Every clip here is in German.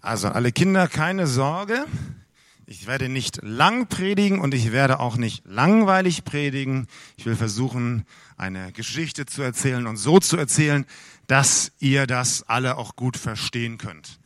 Also alle Kinder, keine Sorge. Ich werde nicht lang predigen und ich werde auch nicht langweilig predigen. Ich will versuchen, eine Geschichte zu erzählen und so zu erzählen, dass ihr das alle auch gut verstehen könnt.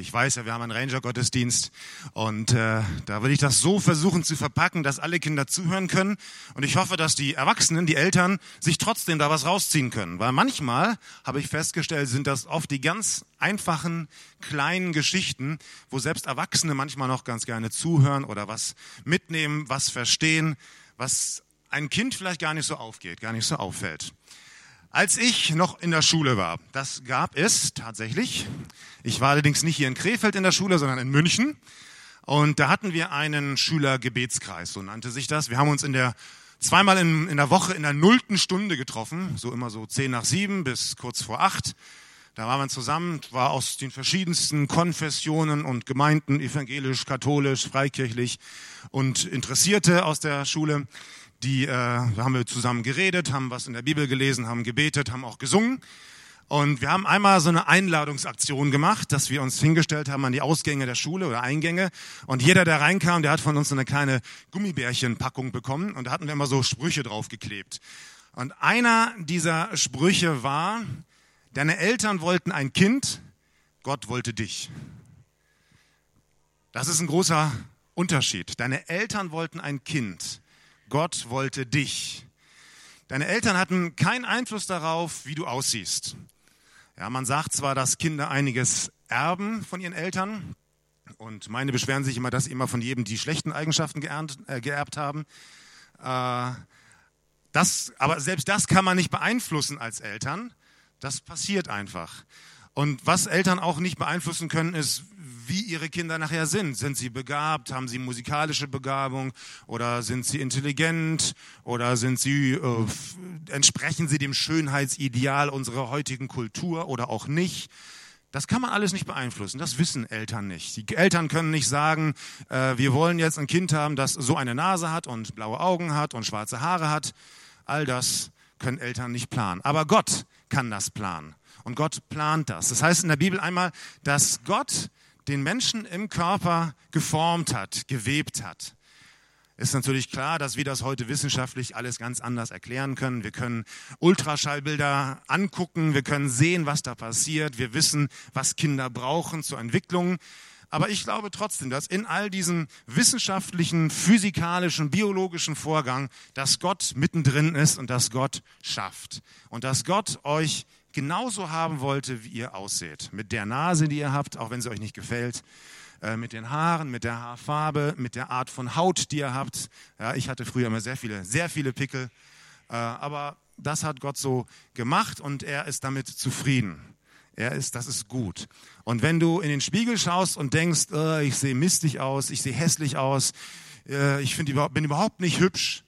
Ich weiß ja, wir haben einen Ranger-Gottesdienst und äh, da will ich das so versuchen zu verpacken, dass alle Kinder zuhören können. Und ich hoffe, dass die Erwachsenen, die Eltern, sich trotzdem da was rausziehen können. Weil manchmal, habe ich festgestellt, sind das oft die ganz einfachen, kleinen Geschichten, wo selbst Erwachsene manchmal noch ganz gerne zuhören oder was mitnehmen, was verstehen, was ein Kind vielleicht gar nicht so aufgeht, gar nicht so auffällt. Als ich noch in der Schule war, das gab es tatsächlich. Ich war allerdings nicht hier in Krefeld in der Schule, sondern in München. Und da hatten wir einen Schülergebetskreis, so nannte sich das. Wir haben uns in der zweimal in, in der Woche in der nullten Stunde getroffen, so immer so zehn nach sieben bis kurz vor acht. Da waren wir zusammen, war aus den verschiedensten Konfessionen und Gemeinden, evangelisch, katholisch, freikirchlich und Interessierte aus der Schule die äh, haben wir zusammen geredet, haben was in der Bibel gelesen, haben gebetet, haben auch gesungen. Und wir haben einmal so eine Einladungsaktion gemacht, dass wir uns hingestellt haben an die Ausgänge der Schule oder Eingänge. Und jeder, der reinkam, der hat von uns so eine kleine Gummibärchenpackung bekommen. Und da hatten wir immer so Sprüche draufgeklebt. Und einer dieser Sprüche war, deine Eltern wollten ein Kind, Gott wollte dich. Das ist ein großer Unterschied. Deine Eltern wollten ein Kind, Gott wollte dich. Deine Eltern hatten keinen Einfluss darauf, wie du aussiehst. Ja, man sagt zwar, dass Kinder einiges erben von ihren Eltern, und meine beschweren sich immer, dass sie immer von jedem die schlechten Eigenschaften geernt, äh, geerbt haben. Äh, das, aber selbst das kann man nicht beeinflussen als Eltern. Das passiert einfach. Und was Eltern auch nicht beeinflussen können, ist, wie ihre Kinder nachher sind. Sind sie begabt? Haben sie musikalische Begabung? Oder sind sie intelligent? Oder sind sie, äh, entsprechen sie dem Schönheitsideal unserer heutigen Kultur oder auch nicht? Das kann man alles nicht beeinflussen. Das wissen Eltern nicht. Die Eltern können nicht sagen, äh, wir wollen jetzt ein Kind haben, das so eine Nase hat und blaue Augen hat und schwarze Haare hat. All das können Eltern nicht planen. Aber Gott kann das planen. Und Gott plant das. Das heißt in der Bibel einmal, dass Gott den Menschen im Körper geformt hat, gewebt hat. Ist natürlich klar, dass wir das heute wissenschaftlich alles ganz anders erklären können. Wir können Ultraschallbilder angucken, wir können sehen, was da passiert, wir wissen, was Kinder brauchen zur Entwicklung. Aber ich glaube trotzdem, dass in all diesem wissenschaftlichen, physikalischen, biologischen Vorgang, dass Gott mittendrin ist und dass Gott schafft. Und dass Gott euch genauso haben wollte, wie ihr ausseht. Mit der Nase, die ihr habt, auch wenn sie euch nicht gefällt, äh, mit den Haaren, mit der Haarfarbe, mit der Art von Haut, die ihr habt. Ja, ich hatte früher immer sehr viele, sehr viele Pickel, äh, aber das hat Gott so gemacht und er ist damit zufrieden. Er ist, das ist gut. Und wenn du in den Spiegel schaust und denkst, äh, ich sehe mistig aus, ich sehe hässlich aus, äh, ich find, bin überhaupt nicht hübsch,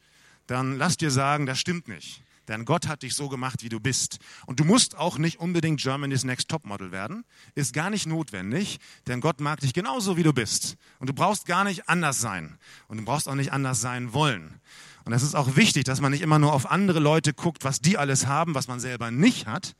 dann lass dir sagen, das stimmt nicht. Denn Gott hat dich so gemacht, wie du bist. Und du musst auch nicht unbedingt Germany's Next Topmodel werden. Ist gar nicht notwendig, denn Gott mag dich genauso, wie du bist. Und du brauchst gar nicht anders sein. Und du brauchst auch nicht anders sein wollen. Und es ist auch wichtig, dass man nicht immer nur auf andere Leute guckt, was die alles haben, was man selber nicht hat,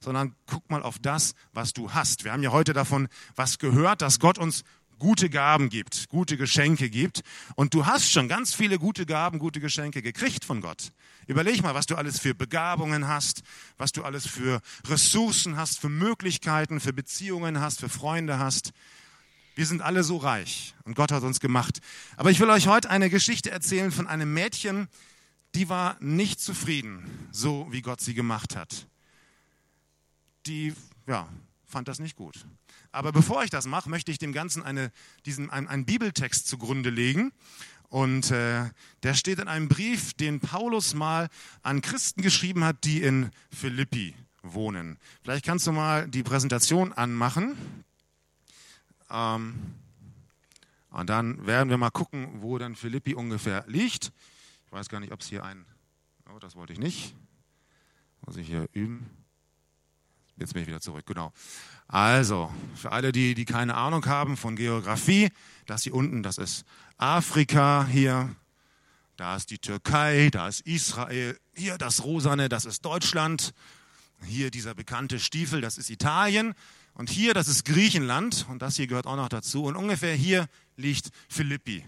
sondern guck mal auf das, was du hast. Wir haben ja heute davon was gehört, dass Gott uns gute Gaben gibt, gute Geschenke gibt. Und du hast schon ganz viele gute Gaben, gute Geschenke gekriegt von Gott. Überleg mal, was du alles für Begabungen hast, was du alles für Ressourcen hast, für Möglichkeiten, für Beziehungen hast, für Freunde hast. Wir sind alle so reich und Gott hat uns gemacht. Aber ich will euch heute eine Geschichte erzählen von einem Mädchen, die war nicht zufrieden, so wie Gott sie gemacht hat. Die, ja, fand das nicht gut. Aber bevor ich das mache, möchte ich dem Ganzen eine, diesen, einen, einen Bibeltext zugrunde legen. Und äh, der steht in einem Brief, den Paulus mal an Christen geschrieben hat, die in Philippi wohnen. Vielleicht kannst du mal die Präsentation anmachen. Ähm, und dann werden wir mal gucken, wo dann Philippi ungefähr liegt. Ich weiß gar nicht, ob es hier ein. Oh, das wollte ich nicht. Muss ich hier üben. Jetzt bin ich wieder zurück, genau. Also, für alle, die, die keine Ahnung haben von Geografie, das hier unten, das ist Afrika hier, da ist die Türkei, da ist Israel, hier das Rosane, das ist Deutschland, hier dieser bekannte Stiefel, das ist Italien Und hier, das ist Griechenland und das hier gehört auch noch dazu. Und ungefähr hier liegt Philippi.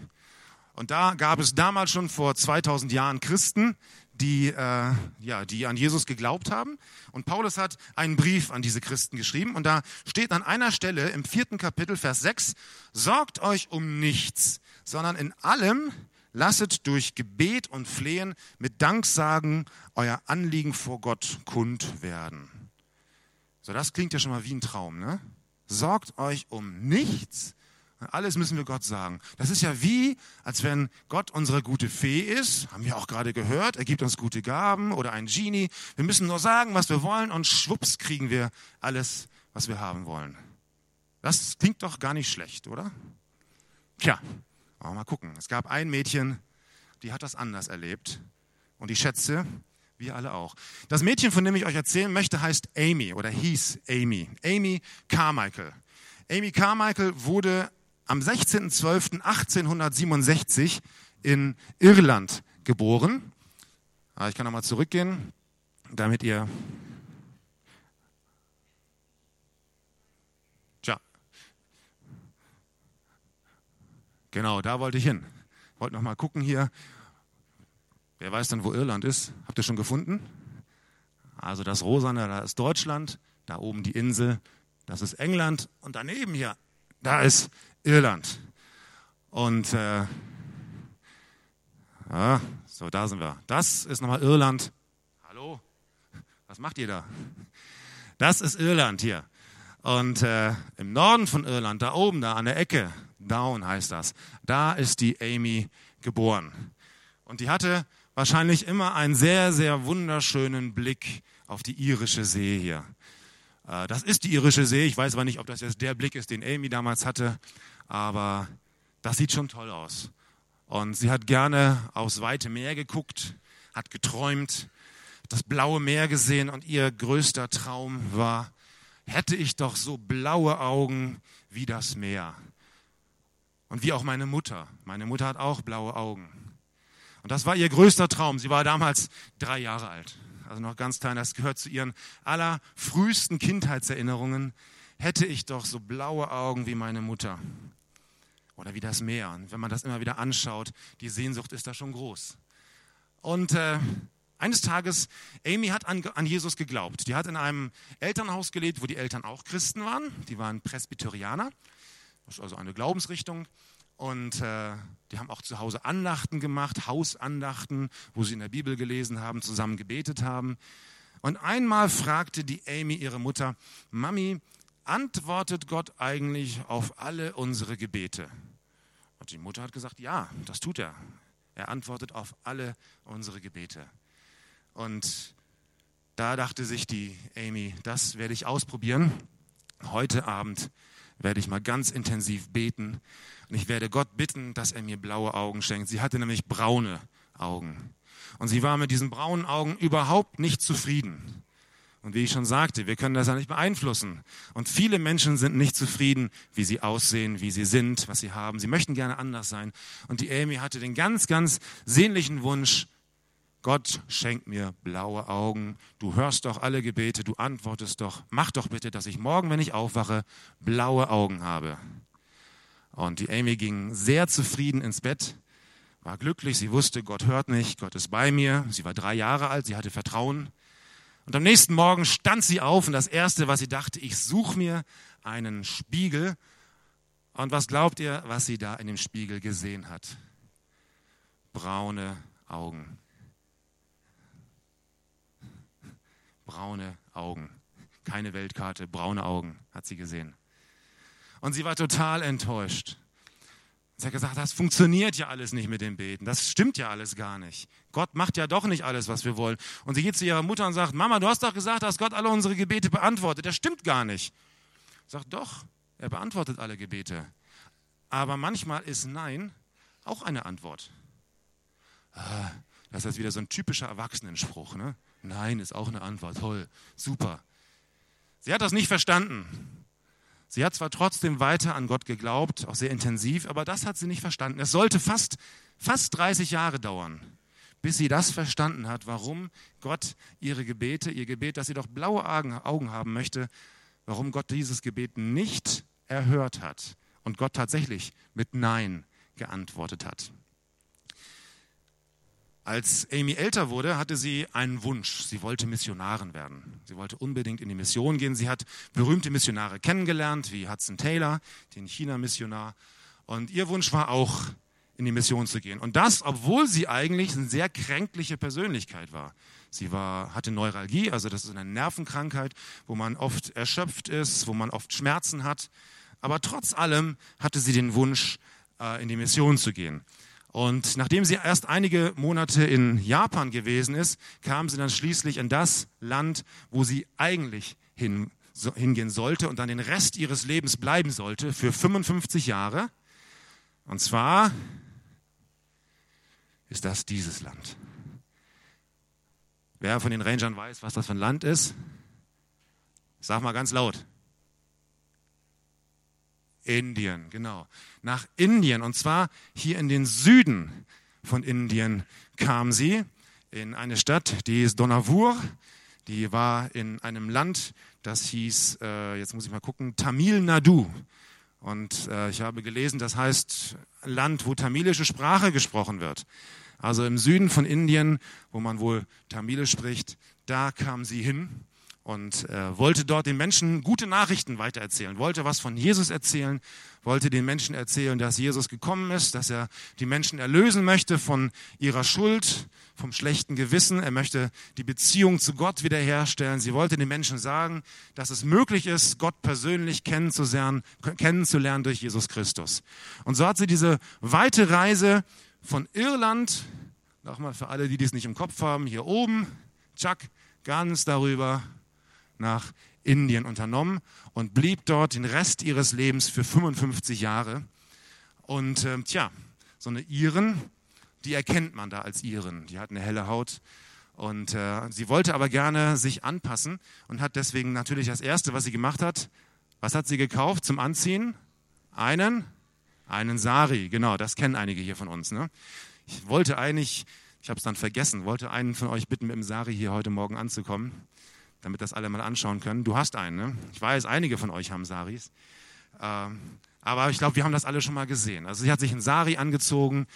Und da gab es damals schon vor 2000 Jahren Christen, die, äh, ja, die an Jesus geglaubt haben. Und Paulus hat einen Brief an diese Christen geschrieben. Und da steht an einer Stelle im vierten Kapitel, Vers 6, sorgt euch um nichts, sondern in allem lasset durch Gebet und Flehen mit Danksagen euer Anliegen vor Gott kund werden. So, das klingt ja schon mal wie ein Traum, ne? Sorgt euch um nichts, alles müssen wir Gott sagen. Das ist ja wie, als wenn Gott unsere gute Fee ist, haben wir auch gerade gehört, er gibt uns gute Gaben oder ein Genie. Wir müssen nur sagen, was wir wollen und schwupps kriegen wir alles, was wir haben wollen. Das klingt doch gar nicht schlecht, oder? Tja, mal gucken. Es gab ein Mädchen, die hat das anders erlebt. Und ich schätze, wir alle auch. Das Mädchen, von dem ich euch erzählen möchte, heißt Amy oder hieß Amy. Amy Carmichael. Amy Carmichael wurde am 16.12.1867 in Irland geboren. Ah, ich kann nochmal zurückgehen, damit ihr. Tja. Genau, da wollte ich hin. Wollte nochmal gucken hier. Wer weiß dann, wo Irland ist? Habt ihr schon gefunden? Also das Rosane, da ist Deutschland, da oben die Insel, das ist England und daneben hier, da ist Irland. Und äh, ja, so, da sind wir. Das ist nochmal Irland. Hallo? Was macht ihr da? Das ist Irland hier. Und äh, im Norden von Irland, da oben, da an der Ecke, Down heißt das, da ist die Amy geboren. Und die hatte wahrscheinlich immer einen sehr, sehr wunderschönen Blick auf die irische See hier. Äh, das ist die irische See. Ich weiß aber nicht, ob das jetzt der Blick ist, den Amy damals hatte aber das sieht schon toll aus. Und sie hat gerne aufs weite Meer geguckt, hat geträumt, das blaue Meer gesehen und ihr größter Traum war, hätte ich doch so blaue Augen wie das Meer. Und wie auch meine Mutter. Meine Mutter hat auch blaue Augen. Und das war ihr größter Traum. Sie war damals drei Jahre alt. Also noch ganz klein. Das gehört zu ihren allerfrühesten Kindheitserinnerungen. Hätte ich doch so blaue Augen wie meine Mutter oder wie das Meer. Und wenn man das immer wieder anschaut, die Sehnsucht ist da schon groß. Und äh, eines Tages, Amy hat an, an, Jesus geglaubt. Die hat in einem Elternhaus gelebt, wo die Eltern auch Christen waren. Die waren Presbyterianer, das ist also eine Glaubensrichtung. Und äh, die haben auch zu Hause Andachten gemacht, Hausandachten, wo sie in der Bibel gelesen haben, zusammen gebetet haben. Und einmal fragte die Amy ihre Mutter, Mami, antwortet Gott eigentlich auf alle unsere Gebete? Und die Mutter hat gesagt, ja, das tut er. Er antwortet auf alle unsere Gebete. Und da dachte sich die Amy, das werde ich ausprobieren. Heute Abend werde ich mal ganz intensiv beten und ich werde Gott bitten, dass er mir blaue Augen schenkt. Sie hatte nämlich braune Augen. Und sie war mit diesen braunen Augen überhaupt nicht zufrieden. Und wie ich schon sagte, wir können das ja nicht beeinflussen. Und viele Menschen sind nicht zufrieden, wie sie aussehen, wie sie sind, was sie haben. Sie möchten gerne anders sein. Und die Amy hatte den ganz, ganz sehnlichen Wunsch, Gott schenkt mir blaue Augen. Du hörst doch alle Gebete, du antwortest doch. Mach doch bitte, dass ich morgen, wenn ich aufwache, blaue Augen habe. Und die Amy ging sehr zufrieden ins Bett, war glücklich. Sie wusste, Gott hört nicht, Gott ist bei mir. Sie war drei Jahre alt, sie hatte Vertrauen. Und am nächsten Morgen stand sie auf und das Erste, was sie dachte, ich suche mir einen Spiegel. Und was glaubt ihr, was sie da in dem Spiegel gesehen hat? Braune Augen. Braune Augen. Keine Weltkarte, braune Augen hat sie gesehen. Und sie war total enttäuscht. Sie hat gesagt, das funktioniert ja alles nicht mit dem Beten. Das stimmt ja alles gar nicht. Gott macht ja doch nicht alles, was wir wollen. Und sie geht zu ihrer Mutter und sagt, Mama, du hast doch gesagt, dass Gott alle unsere Gebete beantwortet. Das stimmt gar nicht. Sagt, doch, er beantwortet alle Gebete. Aber manchmal ist Nein auch eine Antwort. Ah, das ist wieder so ein typischer Erwachsenenspruch. Ne? Nein ist auch eine Antwort. Toll, super. Sie hat das nicht verstanden. Sie hat zwar trotzdem weiter an Gott geglaubt, auch sehr intensiv, aber das hat sie nicht verstanden. Es sollte fast, fast 30 Jahre dauern, bis sie das verstanden hat, warum Gott ihre Gebete, ihr Gebet, dass sie doch blaue Augen haben möchte, warum Gott dieses Gebet nicht erhört hat und Gott tatsächlich mit Nein geantwortet hat. Als Amy älter wurde, hatte sie einen Wunsch. Sie wollte Missionarin werden. Sie wollte unbedingt in die Mission gehen. Sie hat berühmte Missionare kennengelernt, wie Hudson Taylor, den China-Missionar. Und ihr Wunsch war auch, in die Mission zu gehen. Und das, obwohl sie eigentlich eine sehr kränkliche Persönlichkeit war. Sie war, hatte Neuralgie, also das ist eine Nervenkrankheit, wo man oft erschöpft ist, wo man oft Schmerzen hat. Aber trotz allem hatte sie den Wunsch, äh, in die Mission zu gehen. Und nachdem sie erst einige Monate in Japan gewesen ist, kam sie dann schließlich in das Land, wo sie eigentlich hin, so, hingehen sollte und dann den Rest ihres Lebens bleiben sollte, für 55 Jahre. Und zwar ist das dieses Land. Wer von den Rangern weiß, was das für ein Land ist? Sag mal ganz laut. Indien, genau. Nach Indien, und zwar hier in den Süden von Indien kam sie in eine Stadt, die ist Donavur. Die war in einem Land, das hieß, äh, jetzt muss ich mal gucken, Tamil Nadu. Und äh, ich habe gelesen, das heißt Land, wo tamilische Sprache gesprochen wird. Also im Süden von Indien, wo man wohl Tamilisch spricht, da kam sie hin und äh, wollte dort den Menschen gute Nachrichten weitererzählen, wollte was von Jesus erzählen, wollte den Menschen erzählen, dass Jesus gekommen ist, dass er die Menschen erlösen möchte von ihrer Schuld, vom schlechten Gewissen. Er möchte die Beziehung zu Gott wiederherstellen. Sie wollte den Menschen sagen, dass es möglich ist, Gott persönlich kennenzulernen, kennenzulernen durch Jesus Christus. Und so hat sie diese weite Reise von Irland, nochmal für alle, die dies nicht im Kopf haben, hier oben, Chuck, ganz darüber nach Indien unternommen und blieb dort den Rest ihres Lebens für 55 Jahre. Und äh, tja, so eine Iren, die erkennt man da als Iren. Die hat eine helle Haut. Und äh, sie wollte aber gerne sich anpassen und hat deswegen natürlich das Erste, was sie gemacht hat, was hat sie gekauft zum Anziehen? Einen? Einen Sari, genau, das kennen einige hier von uns. Ne? Ich wollte eigentlich, ich habe es dann vergessen, wollte einen von euch bitten, mit dem Sari hier heute Morgen anzukommen damit das alle mal anschauen können. Du hast einen, ne? Ich weiß, einige von euch haben Saris. Ähm, aber ich glaube, wir haben das alle schon mal gesehen. Also sie hat sich ein Sari angezogen,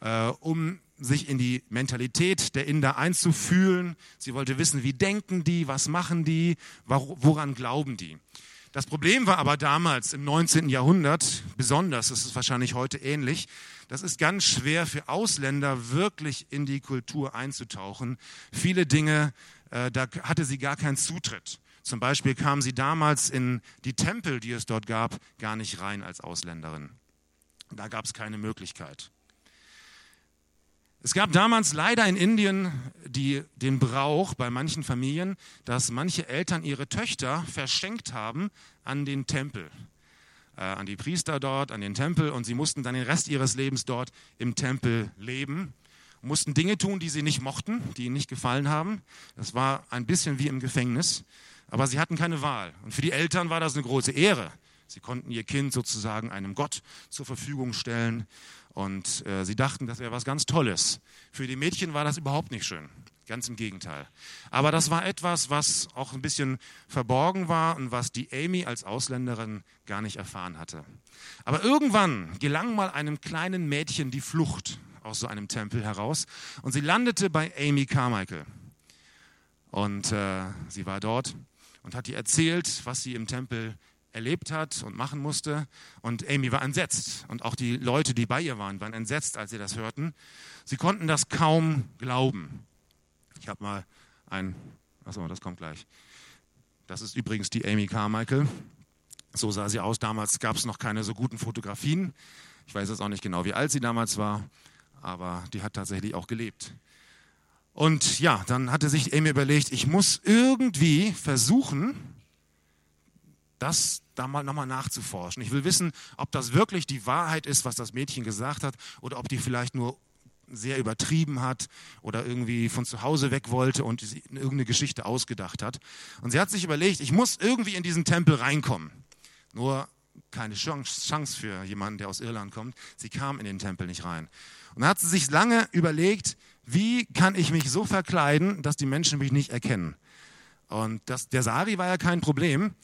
äh, um sich in die Mentalität der Inder einzufühlen. Sie wollte wissen, wie denken die, was machen die, woran glauben die. Das Problem war aber damals im 19. Jahrhundert, besonders, das ist wahrscheinlich heute ähnlich, das ist ganz schwer für Ausländer wirklich in die Kultur einzutauchen. Viele Dinge äh, da hatte sie gar keinen Zutritt. Zum Beispiel kam sie damals in die Tempel, die es dort gab, gar nicht rein als Ausländerin. Da gab es keine Möglichkeit. Es gab damals leider in Indien die, den Brauch bei manchen Familien, dass manche Eltern ihre Töchter verschenkt haben an den Tempel, äh, an die Priester dort, an den Tempel und sie mussten dann den Rest ihres Lebens dort im Tempel leben mussten Dinge tun, die sie nicht mochten, die ihnen nicht gefallen haben. Das war ein bisschen wie im Gefängnis, aber sie hatten keine Wahl. Und für die Eltern war das eine große Ehre. Sie konnten ihr Kind sozusagen einem Gott zur Verfügung stellen und äh, sie dachten, das wäre was ganz Tolles. Für die Mädchen war das überhaupt nicht schön. Ganz im Gegenteil. Aber das war etwas, was auch ein bisschen verborgen war und was die Amy als Ausländerin gar nicht erfahren hatte. Aber irgendwann gelang mal einem kleinen Mädchen die Flucht aus so einem Tempel heraus. Und sie landete bei Amy Carmichael. Und äh, sie war dort und hat ihr erzählt, was sie im Tempel erlebt hat und machen musste. Und Amy war entsetzt. Und auch die Leute, die bei ihr waren, waren entsetzt, als sie das hörten. Sie konnten das kaum glauben. Ich habe mal ein, achso, das kommt gleich. Das ist übrigens die Amy Carmichael. So sah sie aus. Damals gab es noch keine so guten Fotografien. Ich weiß jetzt auch nicht genau, wie alt sie damals war aber die hat tatsächlich auch gelebt. Und ja, dann hatte sich Amy überlegt, ich muss irgendwie versuchen, das da mal nochmal nachzuforschen. Ich will wissen, ob das wirklich die Wahrheit ist, was das Mädchen gesagt hat, oder ob die vielleicht nur sehr übertrieben hat oder irgendwie von zu Hause weg wollte und irgendeine Geschichte ausgedacht hat. Und sie hat sich überlegt, ich muss irgendwie in diesen Tempel reinkommen. Nur keine Chance für jemanden, der aus Irland kommt. Sie kam in den Tempel nicht rein. Und dann hat sie sich lange überlegt, wie kann ich mich so verkleiden, dass die Menschen mich nicht erkennen. Und das, der Sari war ja kein Problem,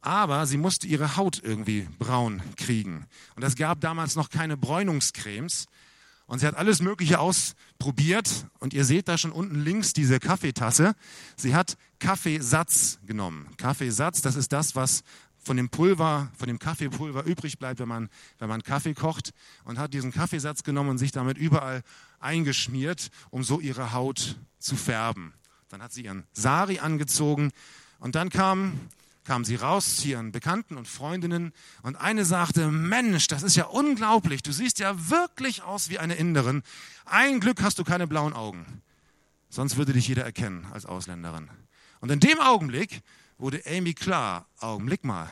aber sie musste ihre Haut irgendwie braun kriegen. Und es gab damals noch keine Bräunungscremes. Und sie hat alles Mögliche ausprobiert. Und ihr seht da schon unten links diese Kaffeetasse. Sie hat Kaffeesatz genommen. Kaffeesatz, das ist das, was von dem Pulver, von dem Kaffeepulver übrig bleibt, wenn man, wenn man Kaffee kocht. Und hat diesen Kaffeesatz genommen und sich damit überall eingeschmiert, um so ihre Haut zu färben. Dann hat sie ihren Sari angezogen. Und dann kam kam sie raus zu ihren Bekannten und Freundinnen und eine sagte, Mensch, das ist ja unglaublich, du siehst ja wirklich aus wie eine Inderin. Ein Glück hast du keine blauen Augen, sonst würde dich jeder erkennen als Ausländerin. Und in dem Augenblick wurde Amy klar, Augenblick mal,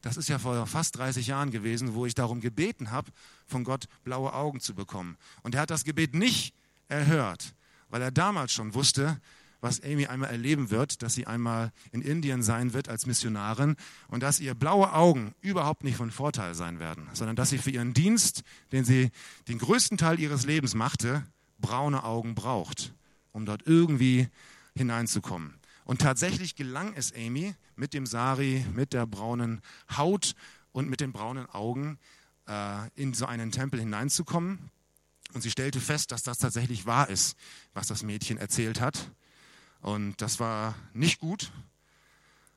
das ist ja vor fast 30 Jahren gewesen, wo ich darum gebeten habe, von Gott blaue Augen zu bekommen. Und er hat das Gebet nicht erhört, weil er damals schon wusste, was Amy einmal erleben wird, dass sie einmal in Indien sein wird als Missionarin und dass ihr blaue Augen überhaupt nicht von Vorteil sein werden, sondern dass sie für ihren Dienst, den sie den größten Teil ihres Lebens machte, braune Augen braucht, um dort irgendwie hineinzukommen. Und tatsächlich gelang es Amy mit dem Sari, mit der braunen Haut und mit den braunen Augen äh, in so einen Tempel hineinzukommen. Und sie stellte fest, dass das tatsächlich wahr ist, was das Mädchen erzählt hat. Und das war nicht gut.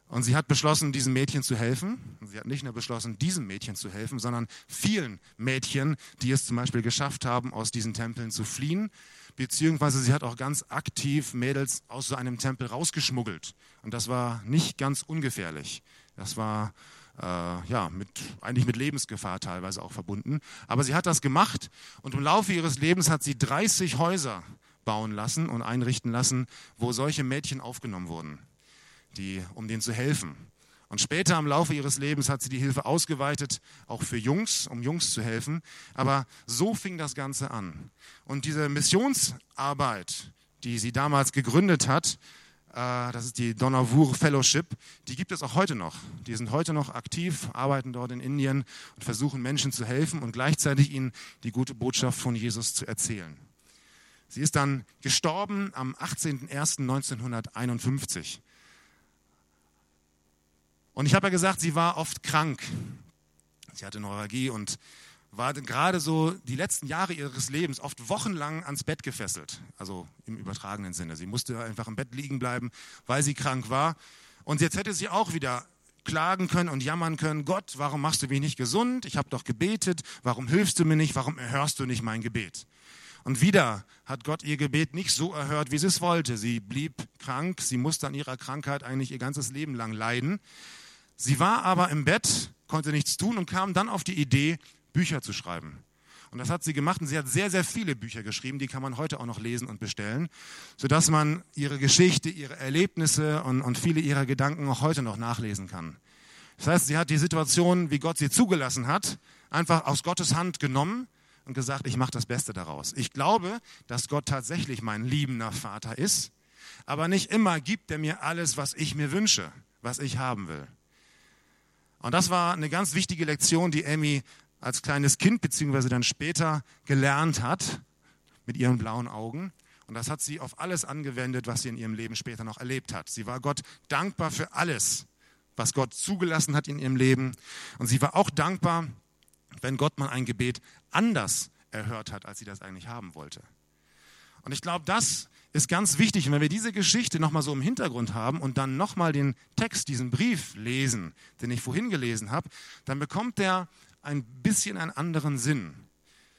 Und sie hat beschlossen, diesem Mädchen zu helfen. Und sie hat nicht nur beschlossen, diesem Mädchen zu helfen, sondern vielen Mädchen, die es zum Beispiel geschafft haben, aus diesen Tempeln zu fliehen. Beziehungsweise sie hat auch ganz aktiv Mädels aus so einem Tempel rausgeschmuggelt. Und das war nicht ganz ungefährlich. Das war äh, ja mit, eigentlich mit Lebensgefahr teilweise auch verbunden. Aber sie hat das gemacht und im Laufe ihres Lebens hat sie 30 Häuser bauen lassen und einrichten lassen, wo solche Mädchen aufgenommen wurden, die, um denen zu helfen. Und später im Laufe ihres Lebens hat sie die Hilfe ausgeweitet, auch für Jungs, um Jungs zu helfen. Aber so fing das Ganze an. Und diese Missionsarbeit, die sie damals gegründet hat, äh, das ist die Donavur Fellowship, die gibt es auch heute noch. Die sind heute noch aktiv, arbeiten dort in Indien und versuchen Menschen zu helfen und gleichzeitig ihnen die gute Botschaft von Jesus zu erzählen. Sie ist dann gestorben am 18.01.1951. Und ich habe ja gesagt, sie war oft krank. Sie hatte Neuralgie und war gerade so die letzten Jahre ihres Lebens oft wochenlang ans Bett gefesselt, also im übertragenen Sinne. Sie musste einfach im Bett liegen bleiben, weil sie krank war. Und jetzt hätte sie auch wieder klagen können und jammern können, Gott, warum machst du mich nicht gesund? Ich habe doch gebetet, warum hilfst du mir nicht, warum erhörst du nicht mein Gebet? Und wieder hat Gott ihr Gebet nicht so erhört, wie sie es wollte. Sie blieb krank, sie musste an ihrer Krankheit eigentlich ihr ganzes Leben lang leiden. Sie war aber im Bett, konnte nichts tun und kam dann auf die Idee, Bücher zu schreiben. Und das hat sie gemacht und sie hat sehr, sehr viele Bücher geschrieben, die kann man heute auch noch lesen und bestellen, sodass man ihre Geschichte, ihre Erlebnisse und, und viele ihrer Gedanken auch heute noch nachlesen kann. Das heißt, sie hat die Situation, wie Gott sie zugelassen hat, einfach aus Gottes Hand genommen und gesagt, ich mache das Beste daraus. Ich glaube, dass Gott tatsächlich mein liebender Vater ist, aber nicht immer gibt er mir alles, was ich mir wünsche, was ich haben will. Und das war eine ganz wichtige Lektion, die Amy als kleines Kind beziehungsweise dann später gelernt hat mit ihren blauen Augen. Und das hat sie auf alles angewendet, was sie in ihrem Leben später noch erlebt hat. Sie war Gott dankbar für alles, was Gott zugelassen hat in ihrem Leben. Und sie war auch dankbar wenn Gott mal ein Gebet anders erhört hat, als sie das eigentlich haben wollte. Und ich glaube, das ist ganz wichtig. Und wenn wir diese Geschichte nochmal so im Hintergrund haben und dann nochmal den Text, diesen Brief lesen, den ich vorhin gelesen habe, dann bekommt der ein bisschen einen anderen Sinn.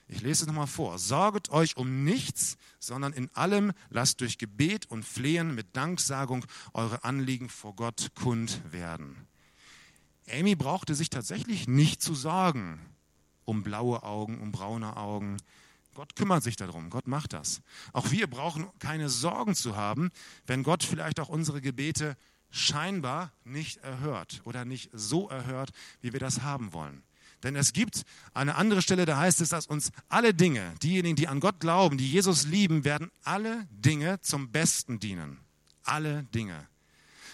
Ich lese es nochmal vor. Sorget euch um nichts, sondern in allem lasst durch Gebet und Flehen mit Danksagung eure Anliegen vor Gott kund werden. Amy brauchte sich tatsächlich nicht zu sorgen um blaue Augen, um braune Augen. Gott kümmert sich darum, Gott macht das. Auch wir brauchen keine Sorgen zu haben, wenn Gott vielleicht auch unsere Gebete scheinbar nicht erhört oder nicht so erhört, wie wir das haben wollen. Denn es gibt eine andere Stelle, da heißt es, dass uns alle Dinge, diejenigen, die an Gott glauben, die Jesus lieben, werden alle Dinge zum Besten dienen. Alle Dinge.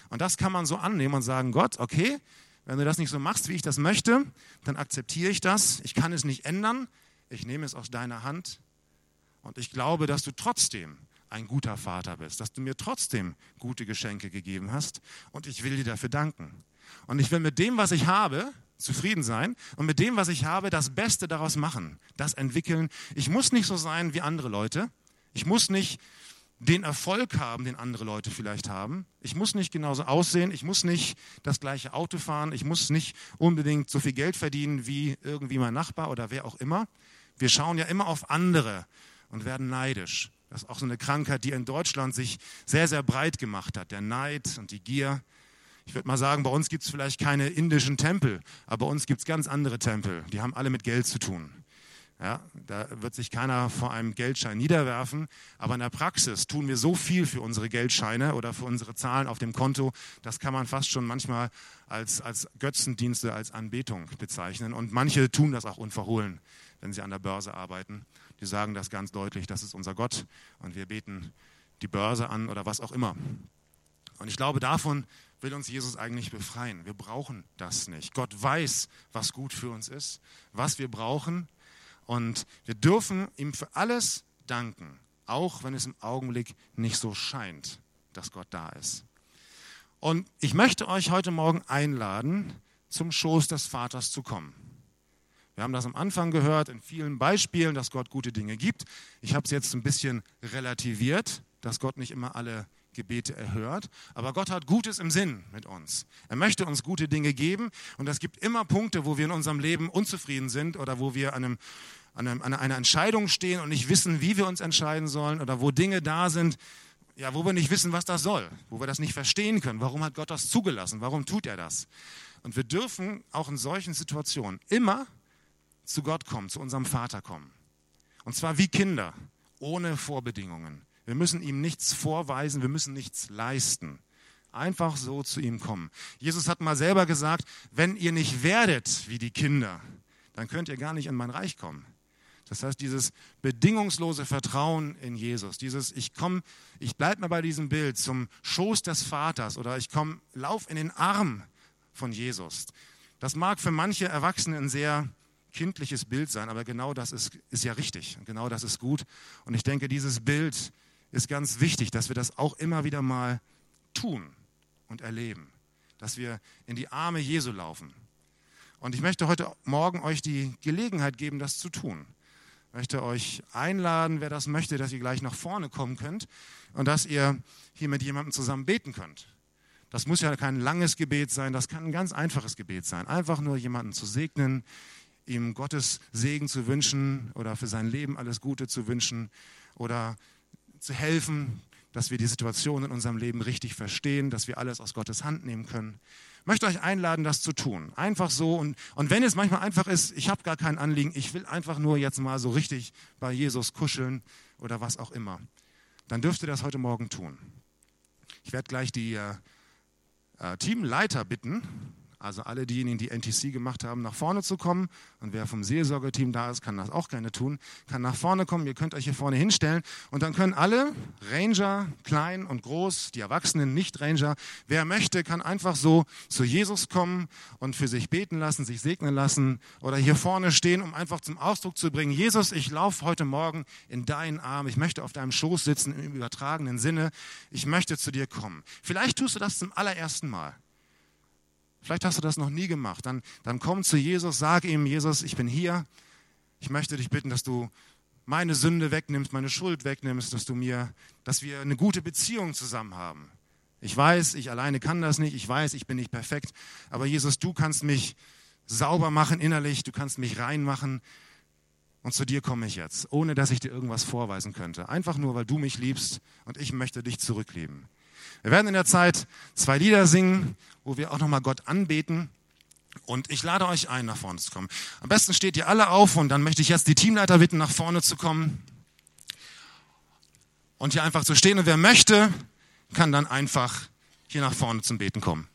Und das kann man so annehmen und sagen, Gott, okay, wenn du das nicht so machst, wie ich das möchte, dann akzeptiere ich das. Ich kann es nicht ändern. Ich nehme es aus deiner Hand. Und ich glaube, dass du trotzdem ein guter Vater bist, dass du mir trotzdem gute Geschenke gegeben hast. Und ich will dir dafür danken. Und ich will mit dem, was ich habe, zufrieden sein und mit dem, was ich habe, das Beste daraus machen, das entwickeln. Ich muss nicht so sein wie andere Leute. Ich muss nicht den Erfolg haben, den andere Leute vielleicht haben. Ich muss nicht genauso aussehen, ich muss nicht das gleiche Auto fahren, ich muss nicht unbedingt so viel Geld verdienen wie irgendwie mein Nachbar oder wer auch immer. Wir schauen ja immer auf andere und werden neidisch. Das ist auch so eine Krankheit, die in Deutschland sich sehr, sehr breit gemacht hat. Der Neid und die Gier. Ich würde mal sagen, bei uns gibt es vielleicht keine indischen Tempel, aber bei uns gibt es ganz andere Tempel. Die haben alle mit Geld zu tun. Ja, da wird sich keiner vor einem Geldschein niederwerfen, aber in der Praxis tun wir so viel für unsere Geldscheine oder für unsere Zahlen auf dem Konto, das kann man fast schon manchmal als, als Götzendienste, als Anbetung bezeichnen. Und manche tun das auch unverhohlen, wenn sie an der Börse arbeiten. Die sagen das ganz deutlich, das ist unser Gott und wir beten die Börse an oder was auch immer. Und ich glaube, davon will uns Jesus eigentlich befreien. Wir brauchen das nicht. Gott weiß, was gut für uns ist, was wir brauchen und wir dürfen ihm für alles danken, auch wenn es im Augenblick nicht so scheint, dass Gott da ist. Und ich möchte euch heute Morgen einladen, zum Schoß des Vaters zu kommen. Wir haben das am Anfang gehört in vielen Beispielen, dass Gott gute Dinge gibt. Ich habe es jetzt ein bisschen relativiert, dass Gott nicht immer alle Gebete erhört. Aber Gott hat Gutes im Sinn mit uns. Er möchte uns gute Dinge geben. Und es gibt immer Punkte, wo wir in unserem Leben unzufrieden sind oder wo wir an, einem, an, einem, an einer Entscheidung stehen und nicht wissen, wie wir uns entscheiden sollen oder wo Dinge da sind, ja, wo wir nicht wissen, was das soll, wo wir das nicht verstehen können. Warum hat Gott das zugelassen? Warum tut er das? Und wir dürfen auch in solchen Situationen immer zu Gott kommen, zu unserem Vater kommen. Und zwar wie Kinder, ohne Vorbedingungen. Wir müssen ihm nichts vorweisen, wir müssen nichts leisten. Einfach so zu ihm kommen. Jesus hat mal selber gesagt, wenn ihr nicht werdet wie die Kinder, dann könnt ihr gar nicht in mein Reich kommen. Das heißt, dieses bedingungslose Vertrauen in Jesus, dieses ich komme, ich bleibe mal bei diesem Bild zum Schoß des Vaters oder ich komme, lauf in den Arm von Jesus. Das mag für manche Erwachsene ein sehr kindliches Bild sein, aber genau das ist, ist ja richtig. Genau das ist gut. Und ich denke, dieses Bild ist ganz wichtig, dass wir das auch immer wieder mal tun und erleben, dass wir in die Arme Jesu laufen. Und ich möchte heute Morgen euch die Gelegenheit geben, das zu tun. Ich möchte euch einladen, wer das möchte, dass ihr gleich nach vorne kommen könnt und dass ihr hier mit jemandem zusammen beten könnt. Das muss ja kein langes Gebet sein, das kann ein ganz einfaches Gebet sein. Einfach nur jemanden zu segnen, ihm Gottes Segen zu wünschen oder für sein Leben alles Gute zu wünschen oder zu helfen, dass wir die Situation in unserem Leben richtig verstehen, dass wir alles aus Gottes Hand nehmen können. Ich möchte euch einladen, das zu tun. Einfach so. Und, und wenn es manchmal einfach ist, ich habe gar kein Anliegen, ich will einfach nur jetzt mal so richtig bei Jesus kuscheln oder was auch immer, dann dürft ihr das heute Morgen tun. Ich werde gleich die äh, äh Teamleiter bitten, also alle diejenigen, die NTC gemacht haben, nach vorne zu kommen. Und wer vom Seelsorgeteam da ist, kann das auch gerne tun. Kann nach vorne kommen. Ihr könnt euch hier vorne hinstellen. Und dann können alle, Ranger, klein und groß, die Erwachsenen, Nicht-Ranger, wer möchte, kann einfach so zu Jesus kommen und für sich beten lassen, sich segnen lassen oder hier vorne stehen, um einfach zum Ausdruck zu bringen, Jesus, ich laufe heute Morgen in deinen Arm. Ich möchte auf deinem Schoß sitzen im übertragenen Sinne. Ich möchte zu dir kommen. Vielleicht tust du das zum allerersten Mal. Vielleicht hast du das noch nie gemacht. Dann, dann komm zu Jesus, sag ihm, Jesus, ich bin hier. Ich möchte dich bitten, dass du meine Sünde wegnimmst, meine Schuld wegnimmst, dass du mir, dass wir eine gute Beziehung zusammen haben. Ich weiß, ich alleine kann das nicht. Ich weiß, ich bin nicht perfekt. Aber Jesus, du kannst mich sauber machen innerlich. Du kannst mich reinmachen. Und zu dir komme ich jetzt, ohne dass ich dir irgendwas vorweisen könnte. Einfach nur, weil du mich liebst und ich möchte dich zurücklieben. Wir werden in der Zeit zwei Lieder singen, wo wir auch nochmal Gott anbeten. Und ich lade euch ein, nach vorne zu kommen. Am besten steht ihr alle auf und dann möchte ich jetzt die Teamleiter bitten, nach vorne zu kommen. Und hier einfach zu stehen. Und wer möchte, kann dann einfach hier nach vorne zum Beten kommen.